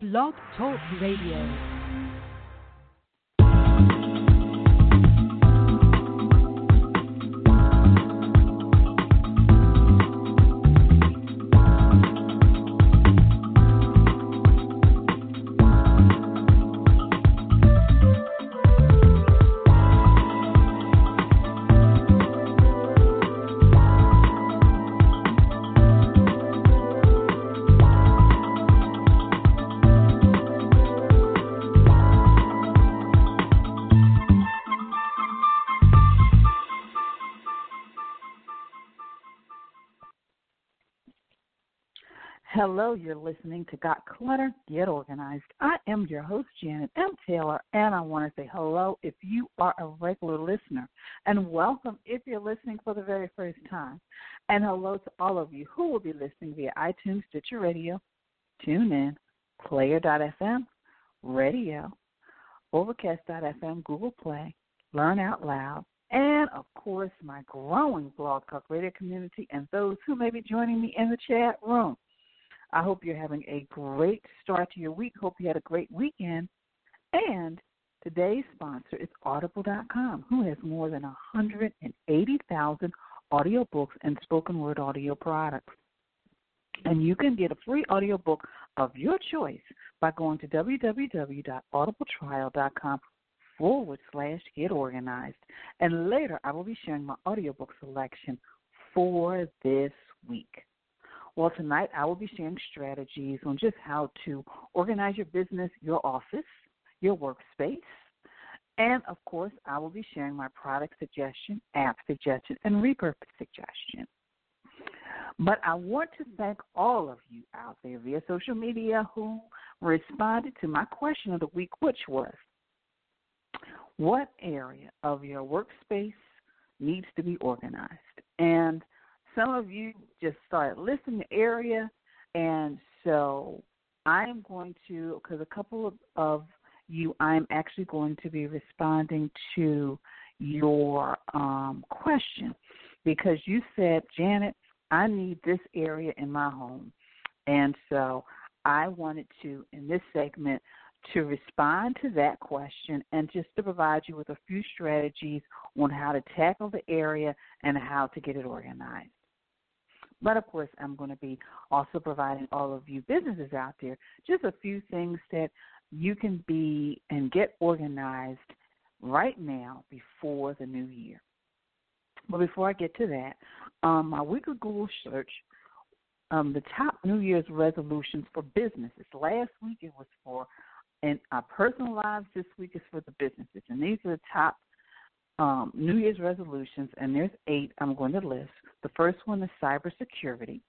Blog Talk Radio. Hello, you're listening to Got Clutter, Get Organized. I am your host, Janet M. Taylor, and I want to say hello if you are a regular listener, and welcome if you're listening for the very first time. And hello to all of you who will be listening via iTunes, Stitcher Radio, TuneIn, Player.fm, Radio, Overcast.fm, Google Play, Learn Out Loud, and of course, my growing Blog Talk Radio community and those who may be joining me in the chat room. I hope you're having a great start to your week. Hope you had a great weekend. And today's sponsor is Audible.com, who has more than 180,000 audiobooks and spoken word audio products. And you can get a free audiobook of your choice by going to www.audibletrial.com forward slash get organized. And later I will be sharing my audiobook selection for this week. Well, tonight I will be sharing strategies on just how to organize your business, your office, your workspace, and of course, I will be sharing my product suggestion, app suggestion, and repurpose suggestion. But I want to thank all of you out there via social media who responded to my question of the week, which was what area of your workspace needs to be organized? And some of you just started listening the area, and so I am going to, because a couple of, of you, I'm actually going to be responding to your um, question because you said, Janet, I need this area in my home. And so I wanted to, in this segment, to respond to that question and just to provide you with a few strategies on how to tackle the area and how to get it organized. But of course, I'm going to be also providing all of you businesses out there just a few things that you can be and get organized right now before the new year. But before I get to that, um, my weekly Google search, um, the top New Year's resolutions for businesses. Last week it was for and our personal lives. This week is for the businesses, and these are the top um, New Year's resolutions, and there's eight I'm going to list. The first one is cybersecurity.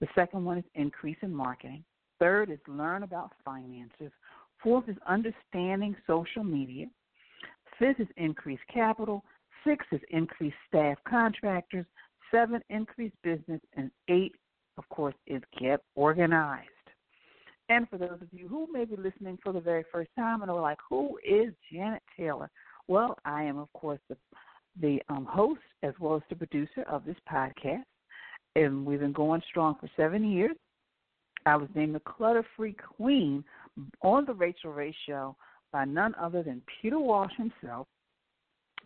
The second one is increase in marketing. Third is learn about finances. Fourth is understanding social media. Fifth is increase capital. Six is increase staff contractors. Seven, increase business. And eight, of course, is get organized. And for those of you who may be listening for the very first time and are like, who is Janet Taylor? Well, I am, of course, the, the um, host as well as the producer of this podcast, and we've been going strong for seven years. I was named the Clutter Free Queen on the Rachael Ray Show by none other than Peter Walsh himself.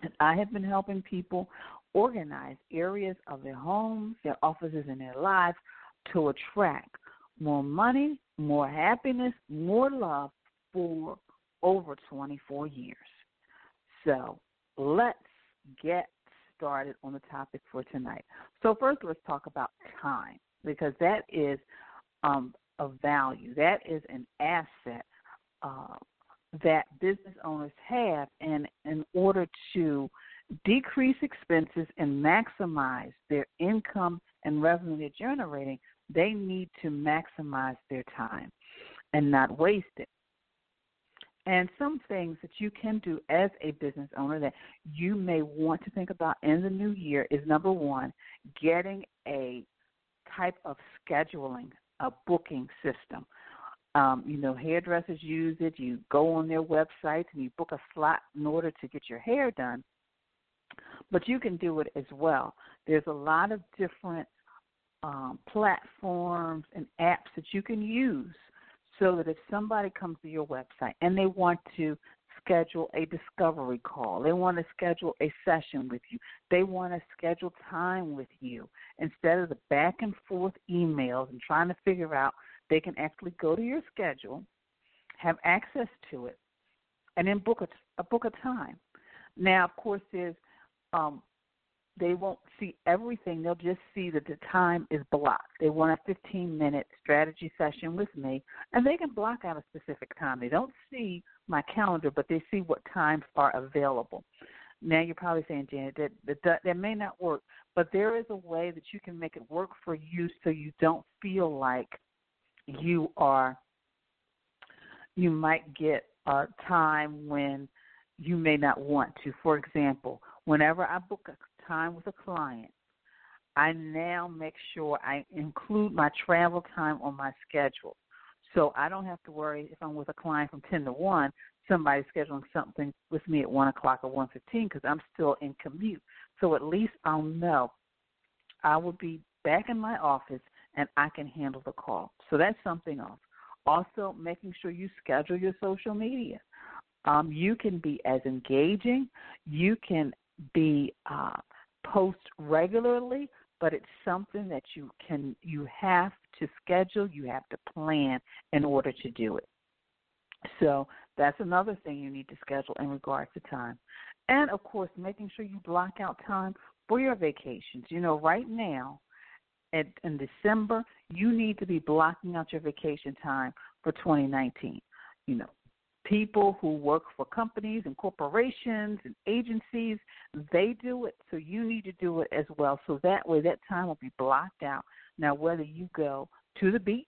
And I have been helping people organize areas of their homes, their offices, and their lives to attract more money, more happiness, more love for over 24 years. So let's get started on the topic for tonight. So, first, let's talk about time because that is um, a value, that is an asset uh, that business owners have, and in order to decrease expenses and maximize their income and revenue they're generating, they need to maximize their time and not waste it. And some things that you can do as a business owner that you may want to think about in the new year is number one, getting a type of scheduling, a booking system. Um, you know, hairdressers use it. You go on their websites and you book a slot in order to get your hair done. But you can do it as well. There's a lot of different um, platforms and apps that you can use so that if somebody comes to your website and they want to schedule a discovery call, they want to schedule a session with you, they want to schedule time with you, instead of the back and forth emails and trying to figure out, they can actually go to your schedule, have access to it, and then book a, a book a time. Now, of course, there's um, they won't see everything. They'll just see that the time is blocked. They want a 15 minute strategy session with me, and they can block out a specific time. They don't see my calendar, but they see what times are available. Now you're probably saying, Janet, that, that that may not work, but there is a way that you can make it work for you, so you don't feel like you are. You might get a time when you may not want to. For example, whenever I book a time with a client, I now make sure I include my travel time on my schedule. So I don't have to worry if I'm with a client from 10 to 1, somebody scheduling something with me at 1 o'clock or 1.15 because I'm still in commute. So at least I'll know I will be back in my office and I can handle the call. So that's something else. Also, making sure you schedule your social media. Um, you can be as engaging. You can be uh, post regularly, but it's something that you can you have to schedule. You have to plan in order to do it. So that's another thing you need to schedule in regards to time. And of course, making sure you block out time for your vacations. You know, right now, at, in December, you need to be blocking out your vacation time for 2019. You know, people who work for companies and corporations and agencies, they do it, so you need to do it as well. So that way, that time will be blocked out. Now, whether you go to the beach,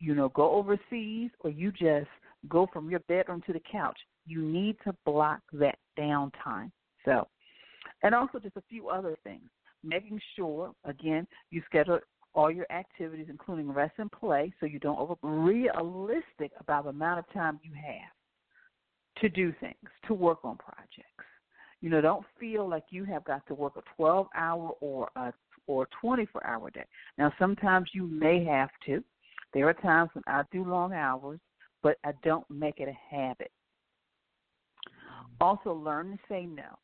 you know, go overseas, or you just go from your bedroom to the couch, you need to block that downtime. So, and also just a few other things. Making sure, again, you schedule all your activities, including rest and play, so you don't over realistic about the amount of time you have to do things, to work on projects. You know, don't feel like you have got to work a 12 hour or a or 24 hour day. Now, sometimes you may have to. There are times when I do long hours, but I don't make it a habit. Mm-hmm. Also, learn to say no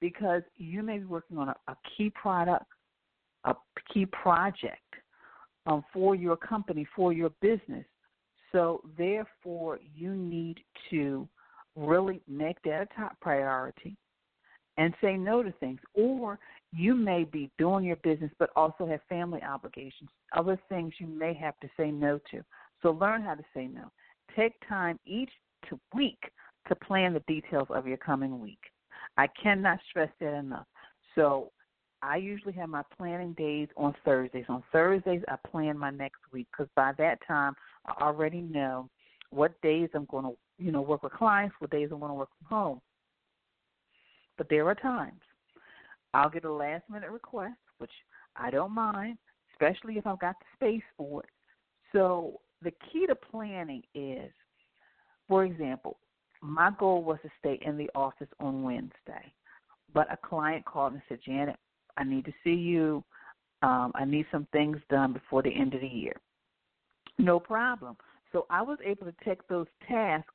because you may be working on a, a key product a key project um, for your company, for your business. So, therefore, you need to really make that a top priority and say no to things. Or you may be doing your business but also have family obligations, other things you may have to say no to. So, learn how to say no. Take time each week to plan the details of your coming week. I cannot stress that enough. So, I usually have my planning days on Thursdays. On Thursdays, I plan my next week because by that time, I already know what days I'm going to, you know, work with clients, what days I'm going to work from home. But there are times I'll get a last minute request, which I don't mind, especially if I've got the space for it. So the key to planning is, for example, my goal was to stay in the office on Wednesday, but a client called and said, Janet, I need to see you. Um, I need some things done before the end of the year. No problem. So I was able to take those tasks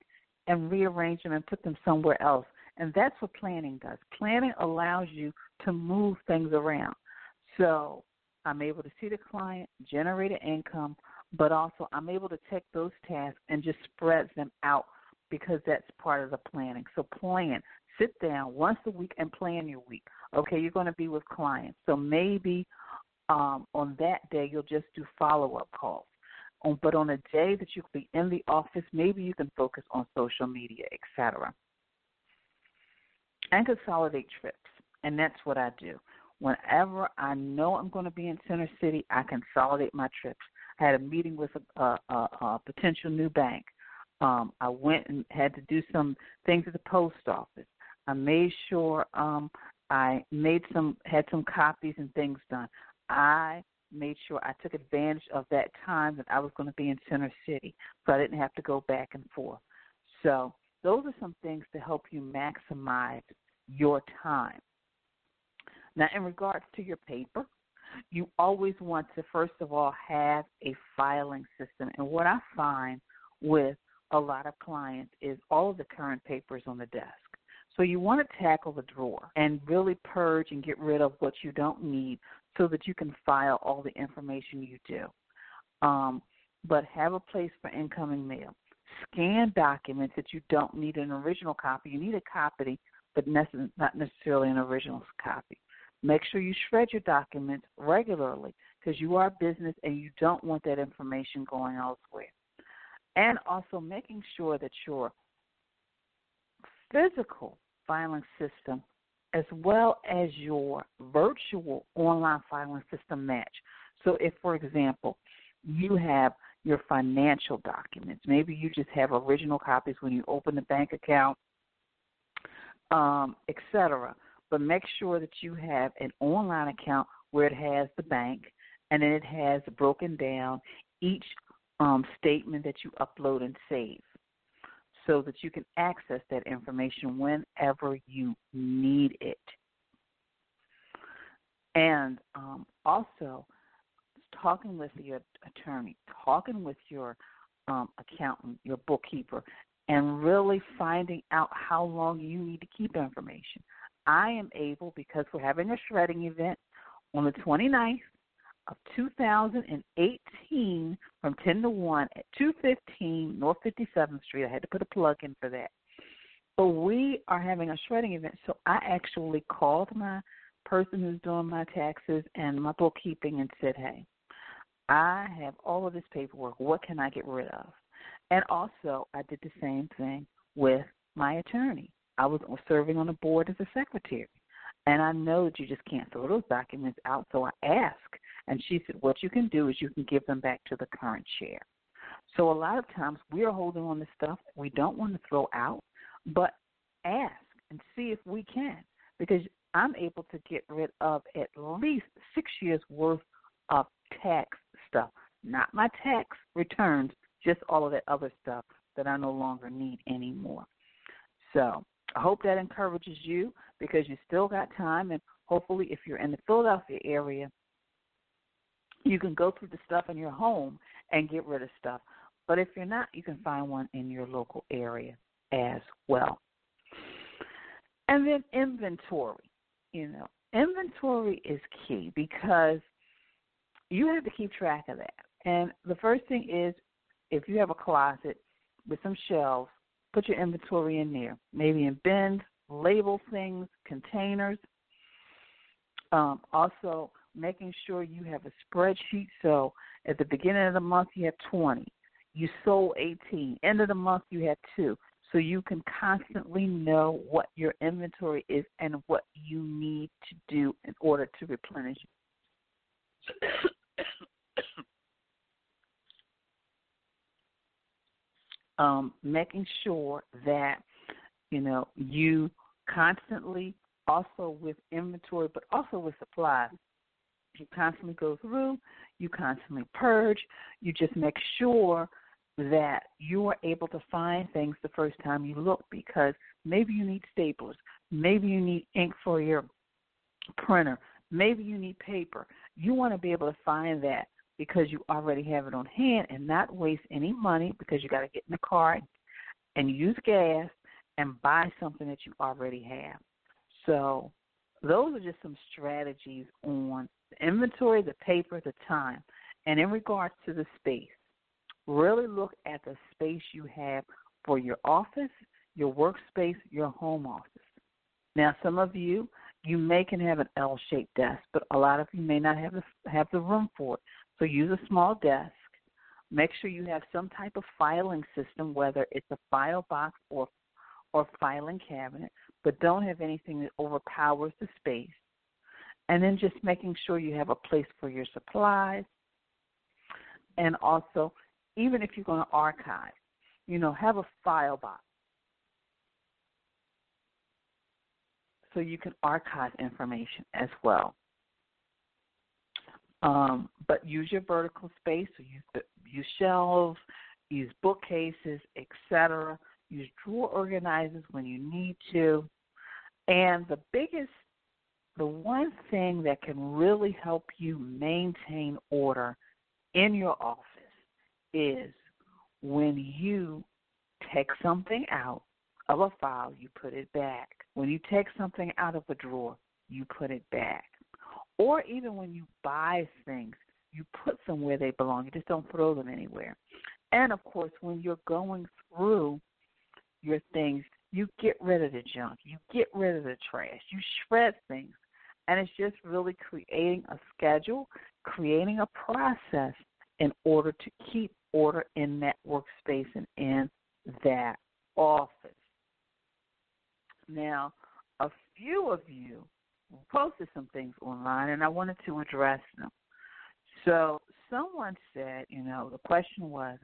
and rearrange them and put them somewhere else. And that's what planning does. Planning allows you to move things around. So I'm able to see the client, generate an income, but also I'm able to take those tasks and just spread them out because that's part of the planning. So plan, sit down once a week and plan your week. Okay, you're going to be with clients. So maybe um, on that day you'll just do follow up calls. On, but on a day that you could be in the office, maybe you can focus on social media, etc. And consolidate trips. And that's what I do. Whenever I know I'm going to be in Center City, I consolidate my trips. I had a meeting with a, a, a, a potential new bank. Um, I went and had to do some things at the post office. I made sure um, I made some had some copies and things done. I made sure I took advantage of that time that I was going to be in Center City, so I didn't have to go back and forth. So those are some things to help you maximize your time. Now, in regards to your paper, you always want to first of all have a filing system. And what I find with a lot of clients is all of the current papers on the desk. So you want to tackle the drawer and really purge and get rid of what you don't need so that you can file all the information you do. Um, but have a place for incoming mail. Scan documents that you don't need an original copy. You need a copy, but not necessarily an original copy. Make sure you shred your documents regularly because you are a business and you don't want that information going elsewhere. And also making sure that your physical filing system as well as your virtual online filing system match. So, if, for example, you have your financial documents, maybe you just have original copies when you open the bank account, um, etc. But make sure that you have an online account where it has the bank and then it has broken down each um, statement that you upload and save so that you can access that information whenever you need it. And um, also, talking with your attorney, talking with your um, accountant, your bookkeeper, and really finding out how long you need to keep information. I am able, because we're having a shredding event on the 29th of 2018 from 10 to 1 at 215 North 57th Street. I had to put a plug in for that. But we are having a shredding event, so I actually called my person who's doing my taxes and my bookkeeping and said, hey, I have all of this paperwork. What can I get rid of? And also, I did the same thing with my attorney. I was serving on the board as a secretary. And I know that you just can't throw those documents out, so I asked. And she said, What you can do is you can give them back to the current chair. So a lot of times we're holding on to stuff we don't want to throw out, but ask and see if we can. Because I'm able to get rid of at least six years worth of tax stuff. Not my tax returns, just all of that other stuff that I no longer need anymore. So I hope that encourages you because you still got time, and hopefully, if you're in the Philadelphia area, you can go through the stuff in your home and get rid of stuff. But if you're not, you can find one in your local area as well. And then inventory. You know, inventory is key because you have to keep track of that. And the first thing is if you have a closet with some shelves, put your inventory in there, maybe in bins, label things, containers. Um, also, making sure you have a spreadsheet. So at the beginning of the month, you have 20. You sold 18. End of the month, you have two. So you can constantly know what your inventory is and what you need to do in order to replenish. um, making sure that you know you constantly also with inventory, but also with supplies. You constantly go through, you constantly purge, you just make sure that you are able to find things the first time you look because maybe you need staplers, maybe you need ink for your printer, maybe you need paper. You want to be able to find that because you already have it on hand and not waste any money because you got to get in the car and use gas and buy something that you already have. So those are just some strategies on the inventory, the paper, the time. And in regards to the space, really look at the space you have for your office, your workspace, your home office. Now, some of you, you may can have an L-shaped desk, but a lot of you may not have the have the room for it. So use a small desk. Make sure you have some type of filing system, whether it's a file box or or filing cabinet, but don't have anything that overpowers the space. And then just making sure you have a place for your supplies. And also, even if you're going to archive, you know, have a file box so you can archive information as well. Um, but use your vertical space, so use, use shelves, use bookcases, etc. Use drawer organizers when you need to. And the biggest, the one thing that can really help you maintain order in your office is when you take something out of a file, you put it back. When you take something out of a drawer, you put it back. Or even when you buy things, you put them where they belong. You just don't throw them anywhere. And of course, when you're going through your things, you get rid of the junk, you get rid of the trash, you shred things. And it's just really creating a schedule, creating a process in order to keep order in that workspace and in that office. Now, a few of you posted some things online, and I wanted to address them. So, someone said, you know, the question was,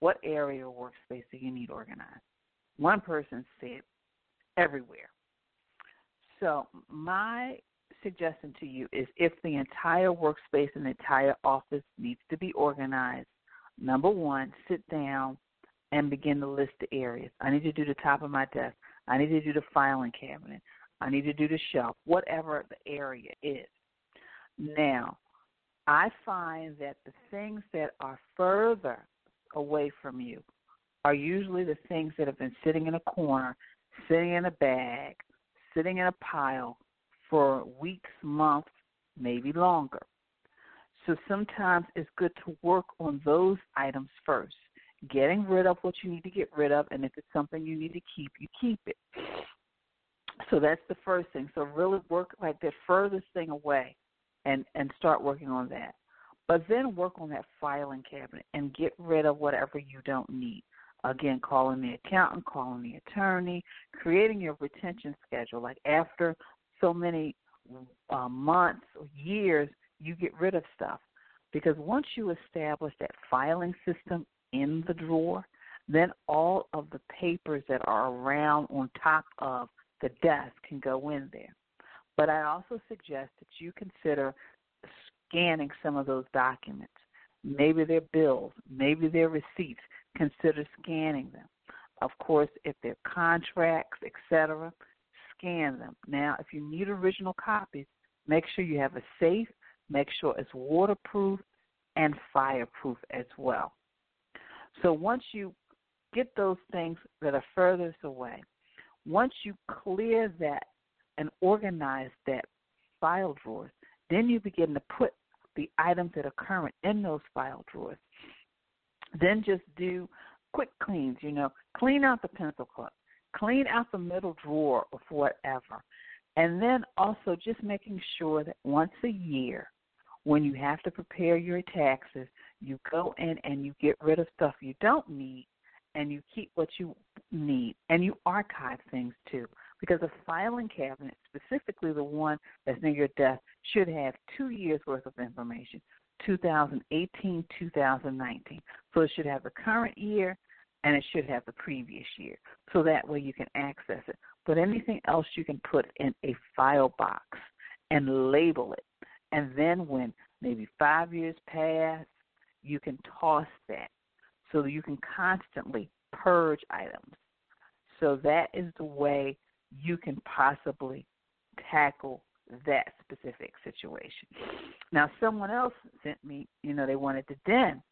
what area of workspace do you need organized? One person said, everywhere. So, my suggestion to you is if the entire workspace and the entire office needs to be organized, number one, sit down and begin to list the areas. I need to do the top of my desk. I need to do the filing cabinet. I need to do the shelf, whatever the area is. Now, I find that the things that are further away from you are usually the things that have been sitting in a corner, sitting in a bag, sitting in a pile for weeks, months, maybe longer. So sometimes it's good to work on those items first, getting rid of what you need to get rid of, and if it's something you need to keep, you keep it. So that's the first thing. So really work like the furthest thing away and and start working on that. But then work on that filing cabinet and get rid of whatever you don't need. Again, calling the accountant, calling the attorney, creating your retention schedule. Like after so many uh, months or years, you get rid of stuff. Because once you establish that filing system in the drawer, then all of the papers that are around on top of the desk can go in there. But I also suggest that you consider scanning some of those documents. Maybe they're bills, maybe they're receipts. Consider scanning them. Of course, if they're contracts, etc., scan them. Now, if you need original copies, make sure you have a safe, make sure it's waterproof and fireproof as well. So once you get those things that are furthest away, once you clear that and organize that file drawers, then you begin to put the items that are current in those file drawers. Then just do quick cleans, you know, clean out the pencil clean out the middle drawer of whatever. And then also just making sure that once a year, when you have to prepare your taxes, you go in and you get rid of stuff you don't need and you keep what you need and you archive things too because a filing cabinet specifically the one that's near your desk should have two years worth of information 2018 2019 so it should have the current year and it should have the previous year so that way you can access it but anything else you can put in a file box and label it and then when maybe five years pass you can toss that so you can constantly purge items. So that is the way you can possibly tackle that specific situation. Now, someone else sent me, you know, they wanted the den.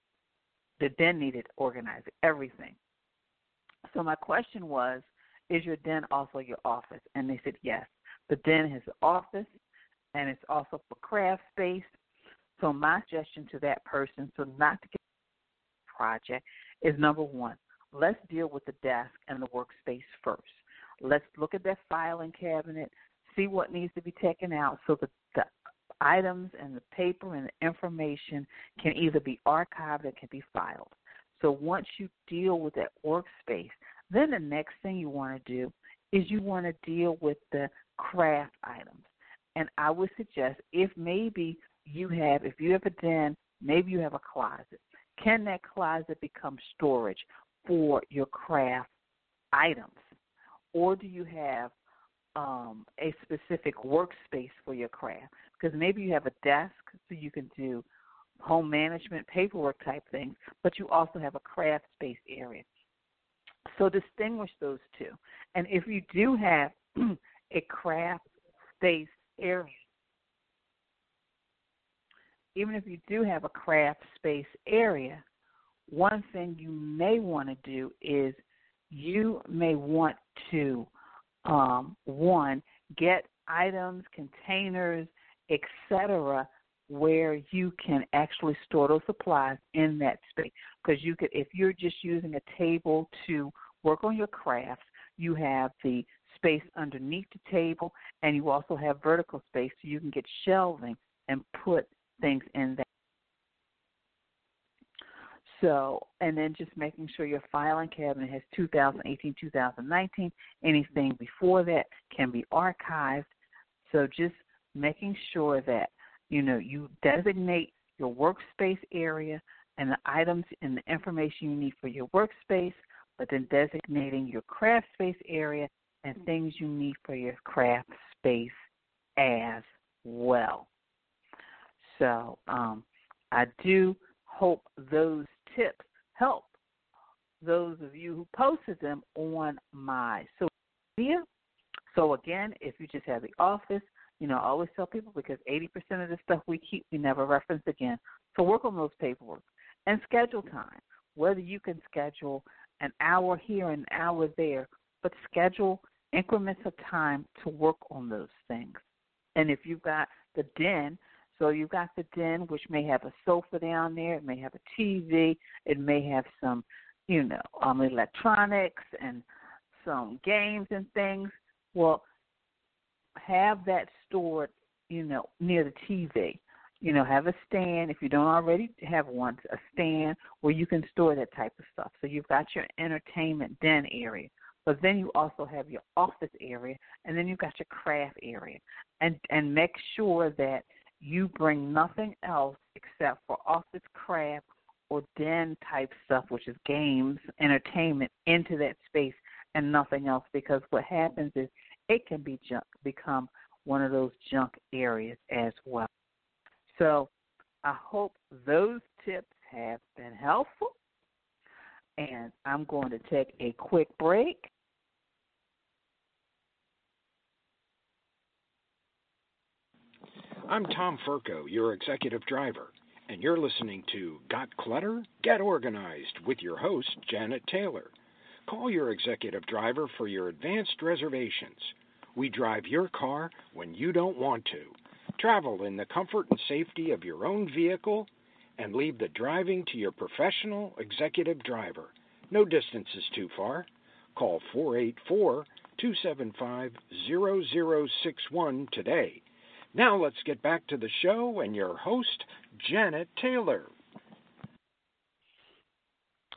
The den needed organizing, everything. So my question was, is your den also your office? And they said yes. The den has an office, and it's also for craft space. So my suggestion to that person, so not to get project is number one, let's deal with the desk and the workspace first. Let's look at that filing cabinet, see what needs to be taken out so that the items and the paper and the information can either be archived or can be filed. So once you deal with that workspace, then the next thing you want to do is you want to deal with the craft items. And I would suggest if maybe you have, if you have a den, maybe you have a closet. Can that closet become storage for your craft items? Or do you have um, a specific workspace for your craft? Because maybe you have a desk so you can do home management, paperwork type things, but you also have a craft space area. So distinguish those two. And if you do have a craft space area, even if you do have a craft space area, one thing you may want to do is you may want to um, one get items, containers, etc., where you can actually store those supplies in that space. Because you could, if you're just using a table to work on your crafts, you have the space underneath the table, and you also have vertical space so you can get shelving and put things in that. So, and then just making sure your filing cabinet has 2018, 2019. Anything before that can be archived. So, just making sure that you know you designate your workspace area and the items and the information you need for your workspace, but then designating your craft space area and things you need for your craft space as well. So um, I do hope those tips help those of you who posted them on my social media. So again, if you just have the office, you know, I always tell people because 80% of the stuff we keep, we never reference again. So work on those paperwork and schedule time. Whether you can schedule an hour here and an hour there, but schedule increments of time to work on those things. And if you've got the den, so you've got the den, which may have a sofa down there, it may have a TV, it may have some, you know, um, electronics and some games and things. Well, have that stored, you know, near the TV. You know, have a stand if you don't already have one, a stand where you can store that type of stuff. So you've got your entertainment den area but then you also have your office area and then you've got your craft area and and make sure that you bring nothing else except for office craft or den type stuff which is games entertainment into that space and nothing else because what happens is it can be junk become one of those junk areas as well so i hope those tips have been helpful and I'm going to take a quick break. I'm Tom Furco, your executive driver, and you're listening to Got Clutter? Get Organized with your host, Janet Taylor. Call your executive driver for your advanced reservations. We drive your car when you don't want to. Travel in the comfort and safety of your own vehicle and leave the driving to your professional executive driver. No distance is too far. Call 484 275 0061 today. Now let's get back to the show and your host, Janet Taylor.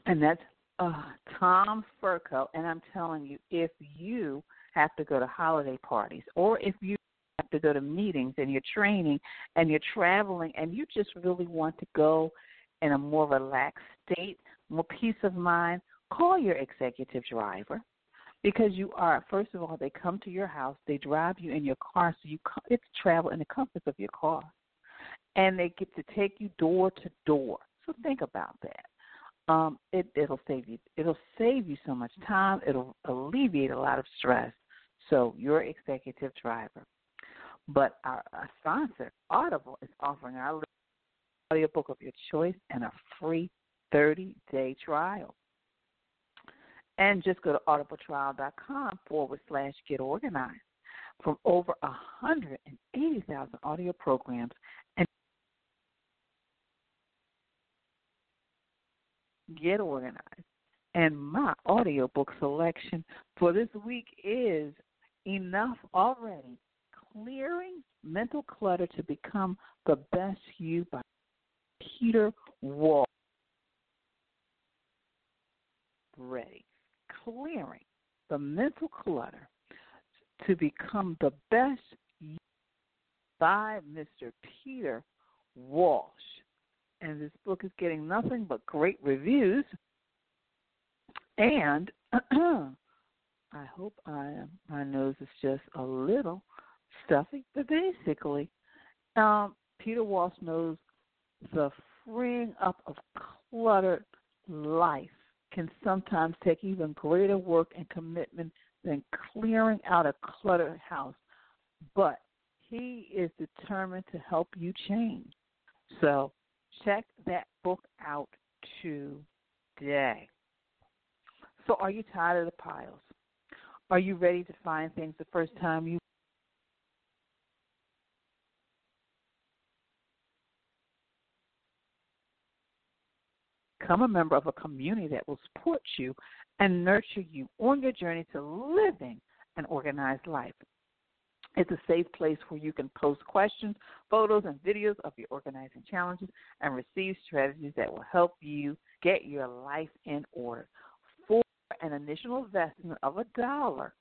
And that's uh, Tom Furco. And I'm telling you, if you have to go to holiday parties or if you have to go to meetings and you're training and you're traveling and you just really want to go in a more relaxed state, more peace of mind, call your executive driver because you are first of all they come to your house, they drive you in your car, so you to travel in the comforts of your car, and they get to take you door to door. So think about that. Um, it it'll save you it'll save you so much time. It'll alleviate a lot of stress. So your executive driver. But our, our sponsor, Audible, is offering our audiobook of your choice and a free 30 day trial. And just go to audibletrial.com forward slash get organized. From over 180,000 audio programs and get organized. And my audiobook selection for this week is Enough Already Clearing Mental Clutter to Become the Best You by Peter Wall. Ready. Clearing the mental clutter to become the best by Mr. Peter Walsh. And this book is getting nothing but great reviews. And I hope I am, my nose is just a little stuffy, but basically, um, Peter Walsh knows the freeing up of cluttered life can sometimes take even greater work and commitment than clearing out a cluttered house. But he is determined to help you change. So check that book out today. So, are you tired of the piles? Are you ready to find things the first time you become a member of a community that will support you and nurture you on your journey to living an organized life. It's a safe place where you can post questions, photos, and videos of your organizing challenges and receive strategies that will help you get your life in order. For an initial investment of a dollar,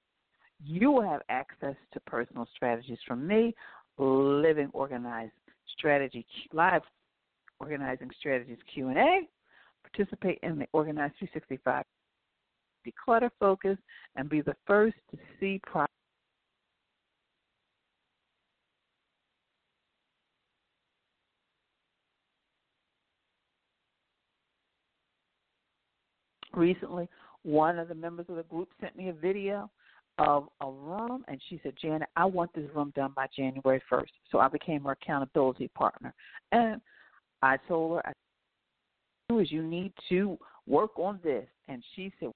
you will have access to personal strategies from me, Living Organized Strategy Live Organizing Strategies Q&A, participate in the Organized 365 Declutter Focus, and be the first to see progress. Recently, one of the members of the group sent me a video of a room, and she said, Janet, I want this room done by January 1st. So I became her accountability partner. And I told her, I is you need to work on this. And she said,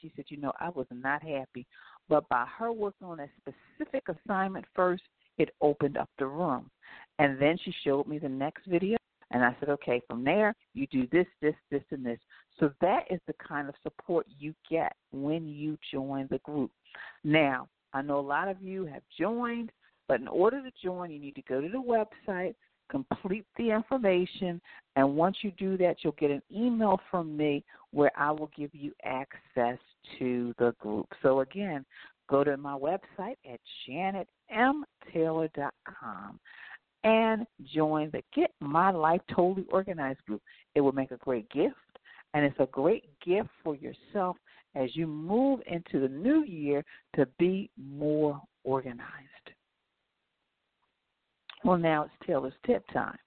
she said, you know, I was not happy, but by her working on a specific assignment first, it opened up the room. And then she showed me the next video, and I said, okay, from there, you do this, this, this, and this. So that is the kind of support you get when you join the group. Now, I know a lot of you have joined, but in order to join, you need to go to the website, complete the information, and once you do that, you'll get an email from me where I will give you access to the group. So, again, go to my website at janetmtaylor.com and join the Get My Life Totally Organized group. It will make a great gift, and it's a great gift for yourself as you move into the new year to be more organized. Well, now it's Taylor's tip time.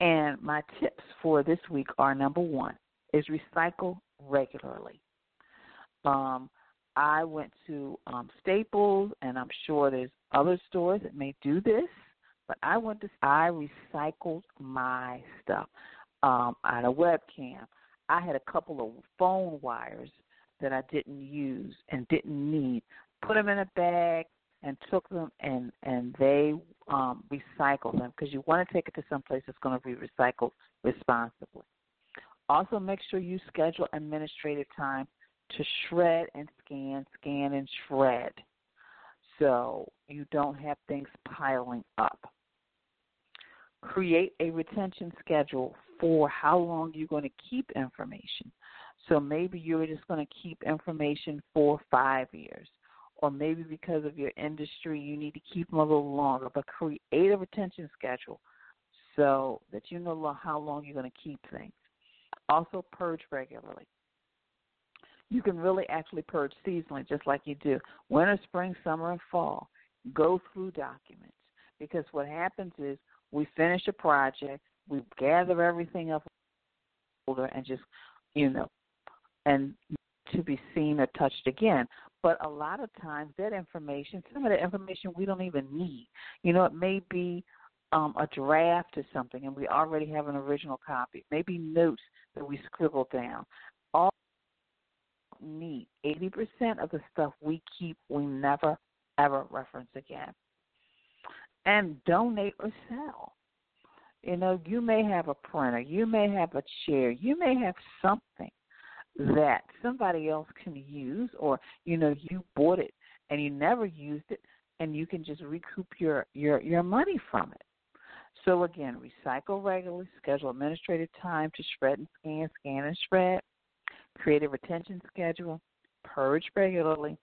And my tips for this week are number one is recycle regularly. Um, I went to um, Staples, and I'm sure there's other stores that may do this, but I went to I recycled my stuff. Um, had a webcam. I had a couple of phone wires that I didn't use and didn't need. Put them in a bag, and took them and and they um, recycle them because you want to take it to some place that's going to be recycled responsibly. Also, make sure you schedule administrative time to shred and scan, scan and shred, so you don't have things piling up. Create a retention schedule for how long you're going to keep information. So maybe you're just going to keep information for five years or maybe because of your industry, you need to keep them a little longer. But create a retention schedule so that you know how long you're going to keep things. Also, purge regularly. You can really actually purge seasonally, just like you do winter, spring, summer, and fall. Go through documents because what happens is we finish a project, we gather everything up and just you know and to be seen or touched again. But a lot of times that information, some of that information we don't even need. You know, it may be um, a draft or something, and we already have an original copy. Maybe notes that we scribble down. All need. Eighty percent of the stuff we keep, we never ever reference again. And donate or sell. You know, you may have a printer, you may have a chair, you may have something that somebody else can use or you know you bought it and you never used it and you can just recoup your your your money from it. So again recycle regularly schedule administrative time to shred and scan scan and shred create a retention schedule purge regularly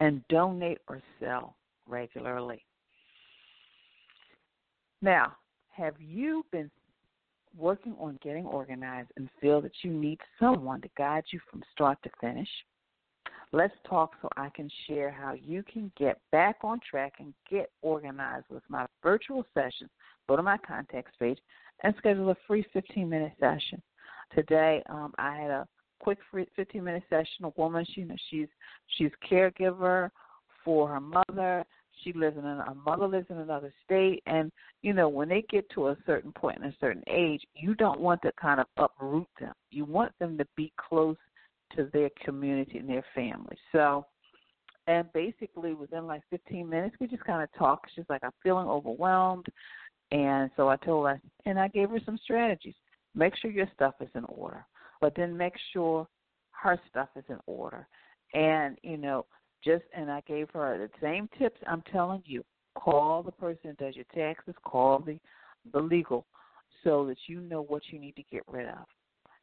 and donate or sell regularly. Now have you been working on getting organized and feel that you need someone to guide you from start to finish? Let's talk so I can share how you can get back on track and get organized with my virtual sessions. Go to my contacts page and schedule a free 15 minute session. Today, um, I had a quick 15 minute session. A woman, she, you know, she's she's caregiver for her mother. She lives in a mother lives in another state and you know when they get to a certain point in a certain age you don't want to kind of uproot them. You want them to be close to their community and their family. So and basically within like 15 minutes we just kind of talked she's like i'm feeling overwhelmed. And so i told her and i gave her some strategies. Make sure your stuff is in order but then make sure her stuff is in order. And you know just and I gave her the same tips I'm telling you. Call the person that does your taxes, call the the legal so that you know what you need to get rid of.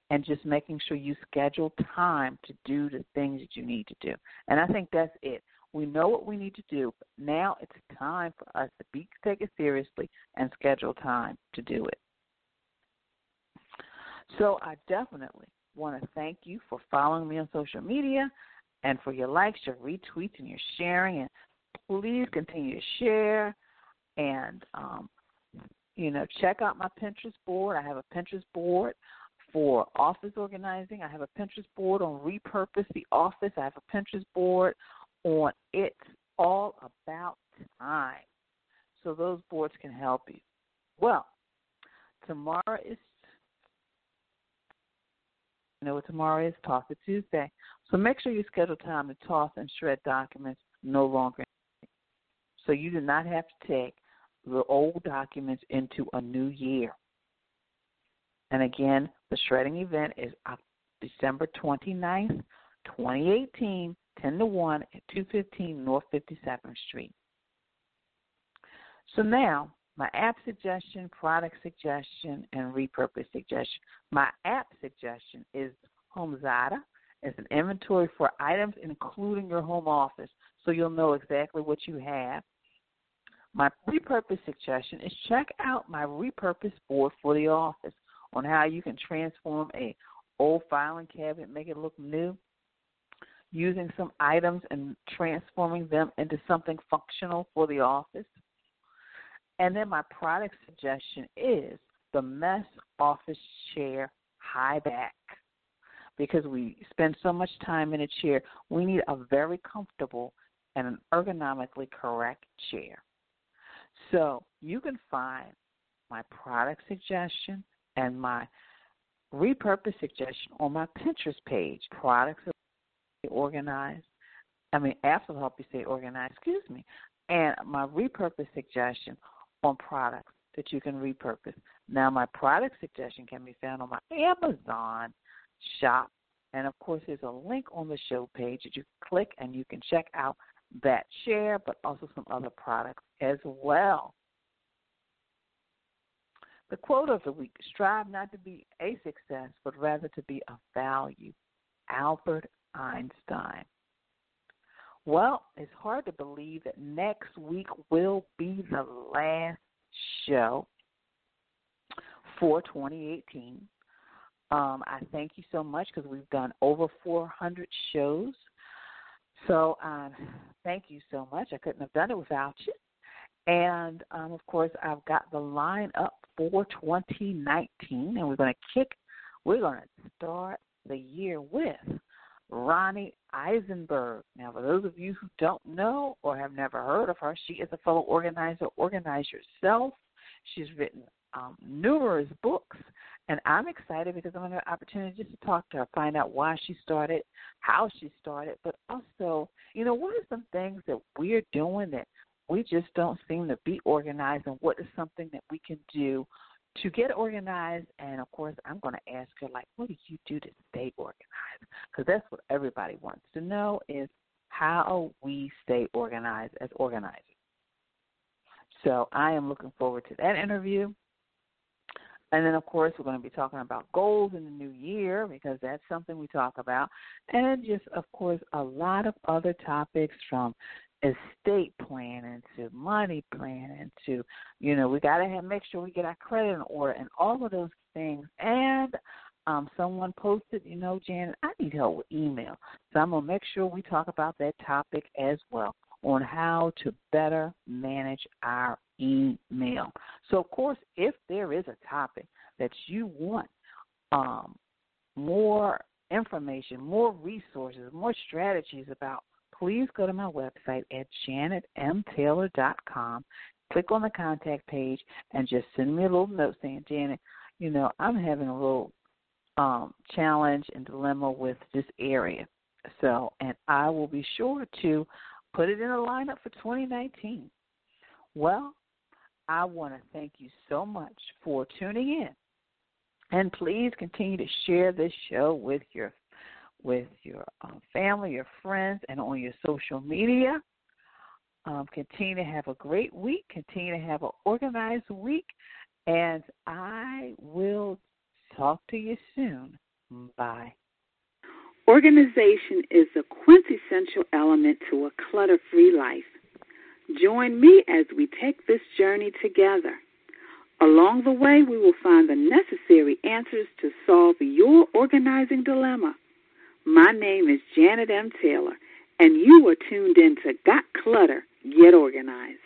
And just making sure you schedule time to do the things that you need to do. And I think that's it. We know what we need to do. Now it's time for us to be take it seriously and schedule time to do it. So I definitely want to thank you for following me on social media and for your likes, your retweets, and your sharing. And please continue to share and um, you know check out my Pinterest board. I have a Pinterest board for office organizing. I have a Pinterest board on repurpose the office. I have a Pinterest board on it's all about time. So those boards can help you. Well, tomorrow is you know what tomorrow is? Talk to Tuesday. So make sure you schedule time to toss and shred documents no longer. So you do not have to take the old documents into a new year. And again, the shredding event is December 29th, 2018, 10 to 1 at 215 North 57th Street. So now my app suggestion, product suggestion, and repurpose suggestion. My app suggestion is HomeZada. It's an inventory for items including your home office, so you'll know exactly what you have. My repurpose suggestion is check out my repurpose board for the office on how you can transform a old filing cabinet, make it look new, using some items and transforming them into something functional for the office. And then my product suggestion is the Mesh Office Chair High Back. Because we spend so much time in a chair, we need a very comfortable and an ergonomically correct chair. So you can find my product suggestion and my repurpose suggestion on my Pinterest page. Products organized. I mean, apps will help you stay organized, excuse me. And my repurpose suggestion on products that you can repurpose. Now, my product suggestion can be found on my Amazon shop. And of course, there's a link on the show page that you click and you can check out that share, but also some other products as well. The quote of the week strive not to be a success, but rather to be a value. Albert Einstein. Well, it's hard to believe that next week will be the last show for 2018. Um, I thank you so much because we've done over 400 shows. So um, thank you so much. I couldn't have done it without you. And um, of course, I've got the line up for 2019, and we're going to kick. We're going to start the year with Ronni Eisenberg. Now, for those of you who don't know or have never heard of her, she is a fellow organizer, organize yourself. She's written um, numerous books, and I'm excited because I'm going to have an opportunity just to talk to her, find out why she started, how she started, but also, you know, what are some things that we're doing that we just don't seem to be organized, and what is something that we can do to get organized, and of course, I'm going to ask her, like, what do you do to stay organized? Because that's what everybody wants to know is how we stay organized as organizers. So I am looking forward to that interview. And then, of course, we're going to be talking about goals in the new year because that's something we talk about. And just, of course, a lot of other topics from estate planning to money planning to you know we got to make sure we get our credit in order and all of those things and um someone posted you know janet i need help with email so i'm going to make sure we talk about that topic as well on how to better manage our email so of course if there is a topic that you want um more information more resources more strategies about please go to my website at janetmtaylor.com. Click on the contact page and just send me a little note saying, Janet, you know, I'm having a little um, challenge and dilemma with this area. So, and I will be sure to put it in a lineup for 2019. Well, I want to thank you so much for tuning in. And please continue to share this show with your with your um, family, your friends, and on your social media. Um, continue to have a great week. Continue to have an organized week. And I will talk to you soon. Bye. Organization is a quintessential element to a clutter free life. Join me as we take this journey together. Along the way, we will find the necessary answers to solve your organizing dilemma. My name is Janet M. Taylor, and you are tuned in to Got Clutter, Get Organized.